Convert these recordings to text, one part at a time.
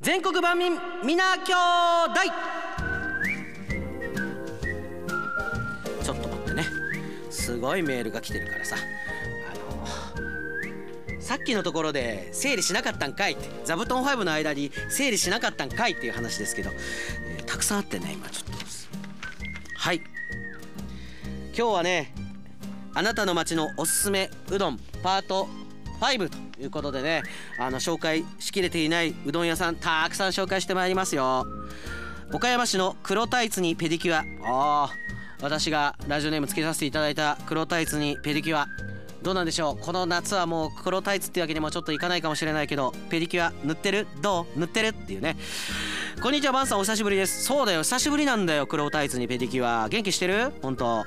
全国万民皆兄弟。ちょっと待ってね。すごいメールが来てるからさ。あのさっきのところで整理しなかったんかい。って座布団5の間に整理しなかったんかいっていう話ですけど、えーたくさんあってね今ちょっと。はい。今日はねあなたの街のおすすめうどんパート5ということでねあの紹介しきれていないうどん屋さんたくさん紹介してまいりますよ。岡山市の黒タイツにペディキュア。あ私がラジオネームつけさせていただいた黒タイツにペディキュア。どうなんでしょう？この夏はもう黒タイツってわけにもちょっといかないかもしれないけどペディキュア塗ってる？どう？塗ってる？っていうね。こんにちはバンさんお久しぶりです。そうだよ久しぶりなんだよ黒タイツにペディキュア。元気してる？本当。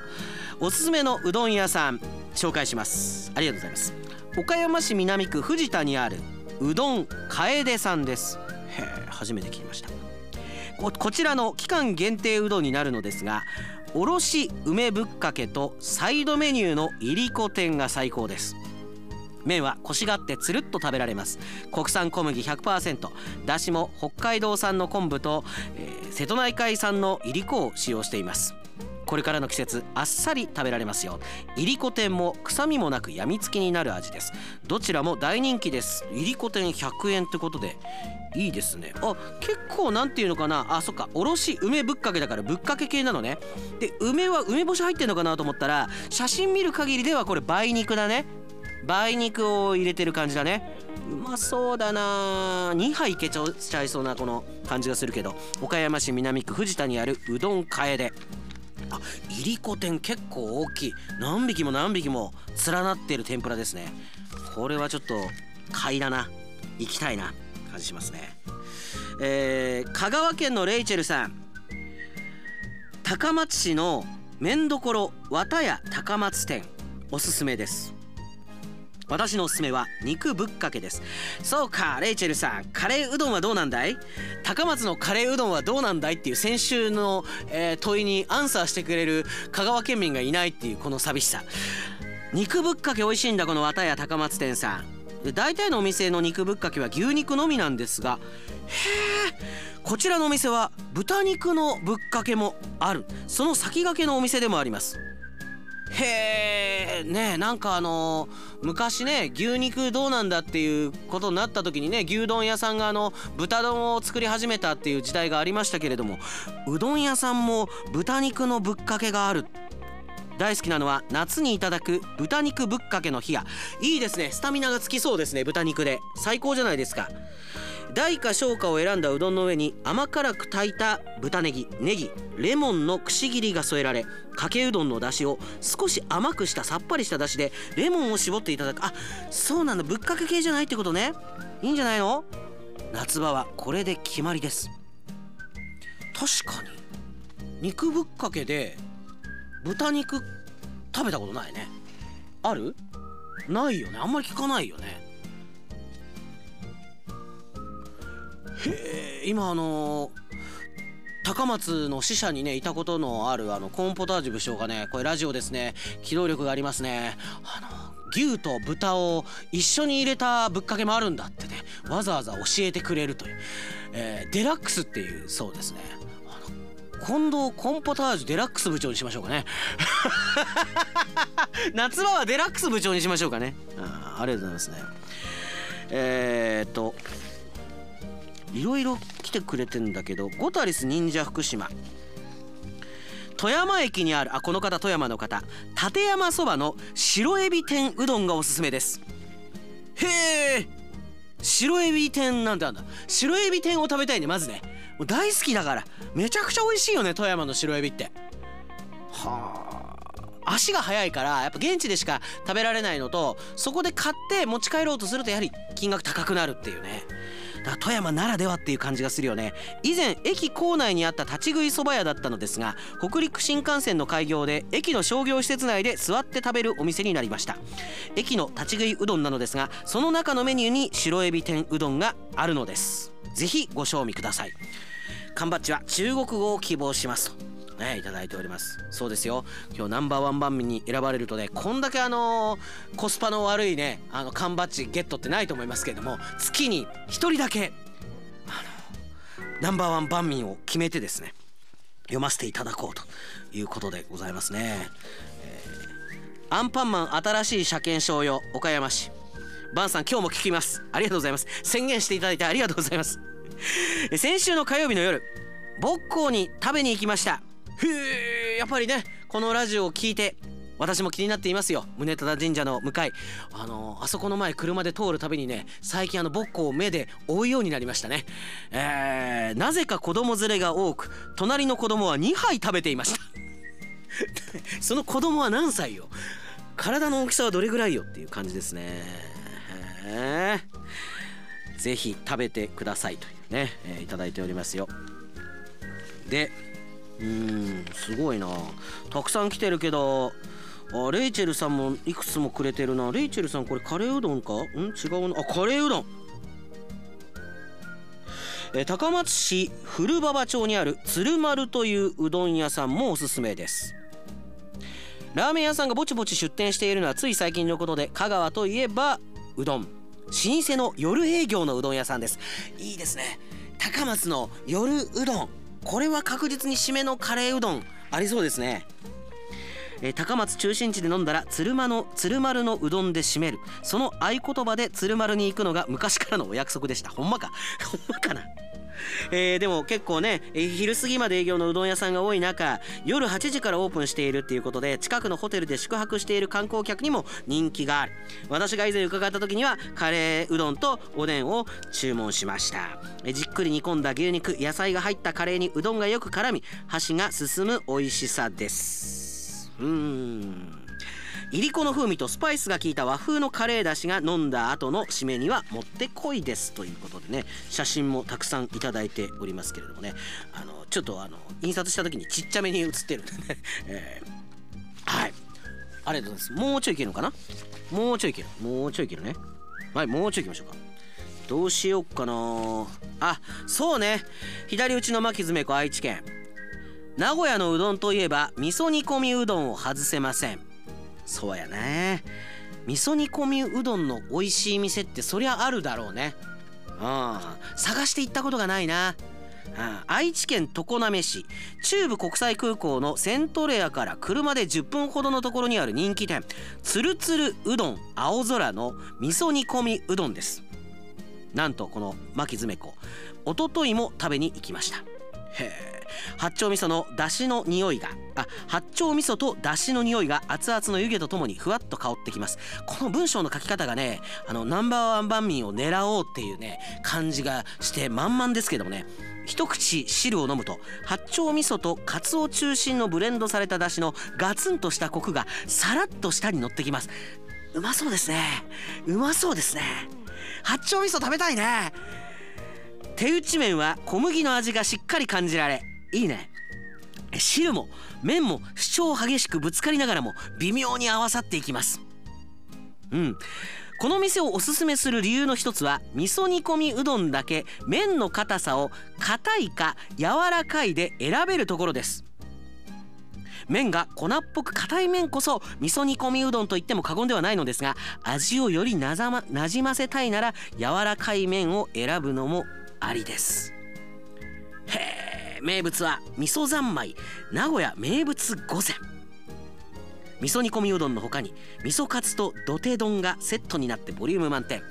おすすめのうどん屋さん紹介します。ありがとうございます。岡山市南区藤田にあるうどん楓さんです。へ初めて聞きました。ここちらの期間限定うどんになるのですがおろし梅ぶっかけとサイドメニューのいりこ天が最高です。麺はコシがあってつるっと食べられます。国産小麦100%だしも北海道産の昆布と、えー瀬戸内海産のいりこを使用しています。これからの季節あっさり食べられますよ。いりこ天も臭みもなくやみつきになる味です。どちらも大人気です。いりこ天100円ってことで。いいですね。あ結構なんていうのかな。あそっか。おろし梅ぶっかけだからぶっかけ系なのね。で梅は梅干し入ってんのかなと思ったら写真見る限りではこれ梅肉だね。梅肉を入れてる感じだね。うまそうだな。2杯いけちゃちゃいそうなこの感じがするけど。岡山市南区藤田にあるうどん楓あいりこ天結構大きい。何匹も何匹も連なっている天ぷらですね。これはちょっと買いだな。行きたいな。感じしますね。えー香川県のレイチェルさん。高松市の麺どころ綿屋高松店。おすすめです。私のおすすめは肉ぶっかけです。そうかレイチェルさんカレーうどんはどうなんだい？高松のカレーうどんはどうなんだいっていう先週の、えー問いにアンサーしてくれる香川県民がいないっていうこの寂しさ。肉ぶっかけ美味しいんだこの綿屋高松店さん。大体のお店の肉ぶっかけは牛肉のみなんですがへえこちらのお店は豚肉のぶっかけもある。その先駆けのお店でもあります。へえねえなんかあのー昔ね牛肉どうなんだっていうことになった時にね牛丼屋さんがあの豚丼を作り始めたっていう時代がありましたけれどもうどん屋さんも豚肉のぶっかけがある。大好きなのは夏にいただく豚肉ぶっかけの冷や。いいですね。スタミナがつきそうですね豚肉で。最高じゃないですか。大か小かを選んだうどんの上に甘辛く炊いた豚ネギネギレモンのくし切りが添えられかけうどんの出汁を少し甘くしたさっぱりした出汁でレモンを絞っていただく。あそうなんだ。ぶっかけ系じゃないってことね。いいんじゃないの？夏場はこれで決まりです。確かに。肉ぶっかけで豚肉食べたことないね。ある？ないよね。あんまり聞かないよね。え今あの高松の支社にねいたことのあるあのコーンポタージュ部長がねこれラジオですね。機動力がありますね。あの牛と豚を一緒に入れたぶっかけもあるんだってねわざわざ教えてくれるという、えーデラックスっていうそうですね。近藤コンポタージュデラックス部長にしましょうかね。夏場はデラックス部長にしましょうかね。あありがとうございますね。えー、っといろいろ来てくれてんだけどゴタリス忍者福島。富山駅にあるあこの方富山の方。立山そばの白エビ天うどんがおすすめです。へえ白エビ天なんてあんだ。白エビ天を食べたいねまずね。もう大好きだから。めちゃくちゃ美味しいよね富山の白エビって。はあ。足が速いからやっぱ現地でしか食べられないのとそこで買って持ち帰ろうとするとやはり金額高くなるっていうね。だ富山ならではっていう感じがするよね。以前駅構内にあった立ち食いそば屋だったのですが北陸新幹線の開業で駅の商業施設内で座って食べるお店になりました。駅の立ち食いうどんなのですがその中のメニューに白エビ天うどんがあるのです。ぜひご賞味ください。缶バッジは中国語を希望しますと。ねいただいております。そうですよ。今日ナンバーワン番組に選ばれるとねこんだけあのーコスパの悪いねあの缶バッジゲットってないと思いますけれども月に1人だけあのナンバーワン万民を決めてですね読ませていただこうということでございますね、えー、アンパンマン新しい車検証よ岡山市。バンさん今日も聞きます。ありがとうございます。宣言していただいてありがとうございます。先週の火曜日の夜母校に食べに行きました。ふーやっぱりねこのラジオを聞いて私も気になっていますよ。宗忠神社の向かい。あのあそこの前車で通るたびにね最近あのぼっこを目で追うようになりましたね。えー、なぜか子供連れが多く隣の子供は2杯食べていました。その子供は何歳よ？体の大きさはどれぐらいよっていう感じですね。へえぜひ食べてくださいというね、えー、いただいておりますよ。でうんすごいな。たくさん来てるけどあレイチェルさんもいくつもくれてるな。レイチェルさんこれカレーうどんか？ん違うな。あカレーうどん。え高松市古馬場町にある鶴丸といううどん屋さんもおすすめです。ラーメン屋さんがぼちぼち出店しているのはつい最近のことで香川といえばうどん。老舗の夜営業のうどん屋さんです。いいですね。高松の夜うどん。これは確実に締めのカレーうどんありそうですね。えー、高松中心地で飲んだら鶴間の鶴丸のうどんで締める。その合言葉で鶴丸に行くのが昔からのお約束でした。ほんまか。ほんまかな。えー、でも結構ね、昼過ぎまで営業のうどん屋さんが多い中夜8時からオープンしているっていうことで近くのホテルで宿泊している観光客にも人気がある。私が以前伺った時にはカレーうどんとおでんを注文しました、じっくり煮込んだ牛肉野菜が入ったカレーにうどんがよく絡み箸が進む美味しさです。うん。いりこの風味とスパイスが効いた和風のカレーだしが飲んだ後の締めにはもってこいですということでね写真もたくさんいただいておりますけれどもね。あのちょっとあの印刷した時にちっちゃめに写ってるんでね、えー、はい。ありがとうございます。もうちょいいけるのかな？もうちょいいける。もうちょいいけるね。はいもうちょいいきましょうか。どうしよっかな。あそうね。左打ちの巻詰子愛知県。名古屋のうどんといえば味噌煮込みうどんを外せません。そうやね。味噌煮込みうどんの美味しい店ってそりゃあるだろうね。うん。探して行ったことがないな。愛知県常滑市。中部国際空港のセントレアから車で10分ほどのところにある人気店。つるつるうどん青空の味噌煮込みうどんです。なんとこの牧詰子。おとといも食べに行きました。へえ。八丁味噌の出汁の匂いがあ八丁味噌と出汁の匂いが熱々の湯気とともにふわっと香ってきます。この文章の書き方がねあのナンバーワン万民を狙おうっていうね感じがして満々ですけどもね。一口汁を飲むと八丁味噌とカツオ中心のブレンドされた出汁のガツンとしたコクがさらっと舌に乗ってきます。うまそうですね。うまそうですね。八丁味噌食べたいね。手打ち麺は小麦の味がしっかり感じられいいね。汁も麺も主張激しくぶつかりながらも微妙に合わさっていきます。うん。この店をおすすめする理由の一つは味噌煮込みうどんだけ麺の硬さを硬いか柔らかいで選べるところです。麺が粉っぽく硬い麺こそ味噌煮込みうどんと言っても過言ではないのですが味をよりなじまませたいなら柔らかい麺を選ぶのもありです。名物は味噌三昧名古屋名物御膳。味噌煮込みうどんの他に味噌カツと土手丼がセットになってボリューム満点。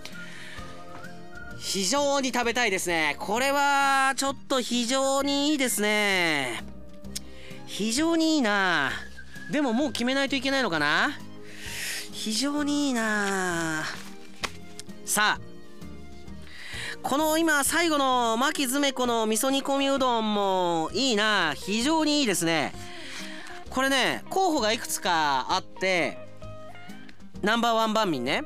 非常に食べたいですね。これはちょっと非常にいいですね。非常にいいな。でももう決めないといけないのかな？非常にいいな。さあこの今最後の巻き詰子の味噌煮込みうどんもいいな。非常にいいですね。これね候補がいくつかあってナンバーワン番民ね。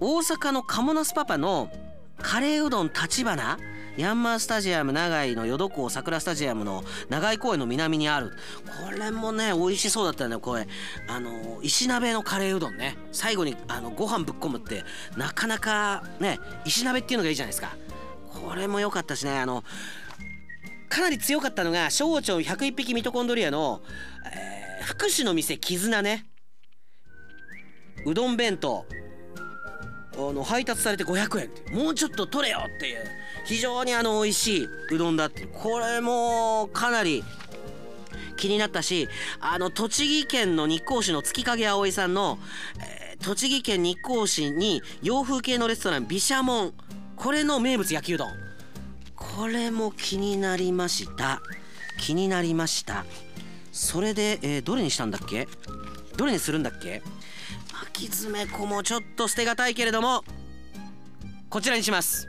大阪のカモナスパパのカレーうどん立花。ヤンマースタジアム長井の淀港桜スタジアムの長井公園の南にある。これもね美味しそうだったねこれ。あの石鍋のカレーうどんね。最後にあのご飯ぶっ込むってなかなかね石鍋っていうのがいいじゃないですか。これも良かったしねあのかなり強かったのが小腸101匹ミトコンドリアの、えー、福祉の店絆ね。うどん弁当。あの配達されて500円ってもうちょっと取れよっていう。非常にあの美味しいうどんだってこれもかなり気になったしあの栃木県の日光市の月影葵さんの、えー、栃木県日光市に洋風系のレストラン毘沙門。これの名物焼きうどん。これも気になりました。気になりました。それで、えー、どれにしたんだっけ？どれにするんだっけ？き爪粉もちょっと捨てがたいけれどもこちらにします。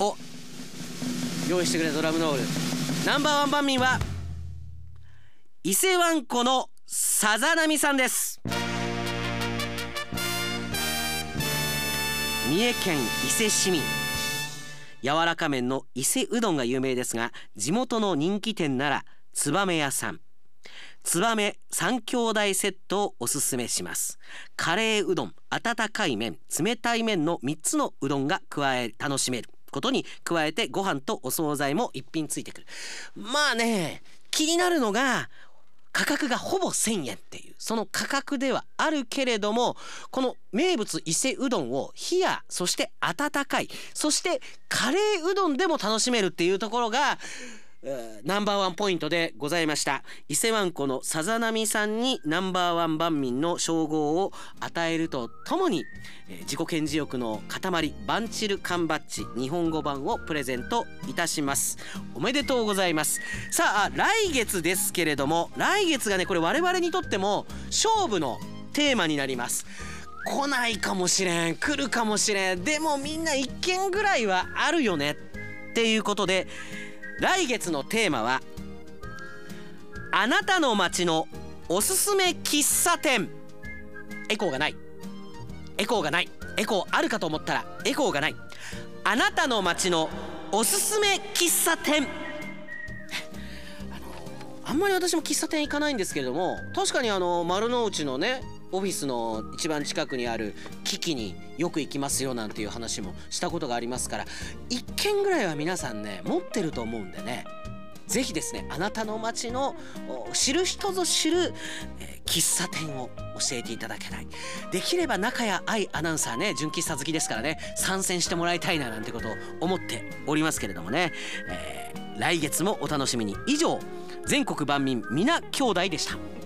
お用意してくれドラムノール。ナンバーワン番民は伊勢湾湖のさざ波さんです。三重県伊勢市民。柔らか麺の伊勢うどんが有名ですが地元の人気店なら燕屋さん。燕三兄弟セットをおすすめします。カレーうどん温かい麺冷たい麺の3つのうどんが加え楽しめることに加えてご飯とお惣菜も一品ついてくる。まあね気になるのが価格がほぼ1,000円っていう。その価格ではあるけれどもこの名物伊勢うどんを冷やそして温かいそしてカレーうどんでも楽しめるっていうところがナンバーワンポイントでございました。伊勢湾湖のさざ波さんにナンバーワン万民の称号を与えるとともに、えー、自己顕示欲の塊バンチル缶バッジ日本語版をプレゼントいたします。おめでとうございます。さあ来月ですけれども来月がねこれ我々にとっても勝負のテーマになります。来ないかもしれん来るかもしれん。でもみんな1件ぐらいはあるよねっていうことで来月のテーマはあなたの街のおすすめ喫茶店。エコーがない。エコーがない。エコーあるかと思ったらエコーがない。あなたの街のおすすめ喫茶店。あんまり私も喫茶店行かないんですけれども確かにあの丸の内のねオフィスの一番近くにある機器によく行きますよなんていう話もしたことがありますから1軒ぐらいは皆さんね持ってると思うんでね是非ですねあなたの街の知る人ぞ知る、えー、喫茶店を教えていただけないできれば中谷愛アナウンサーね純喫茶好きですからね参戦してもらいたいななんてことを思っておりますけれどもね、えー、来月もお楽しみに以上全国万民皆兄弟でした。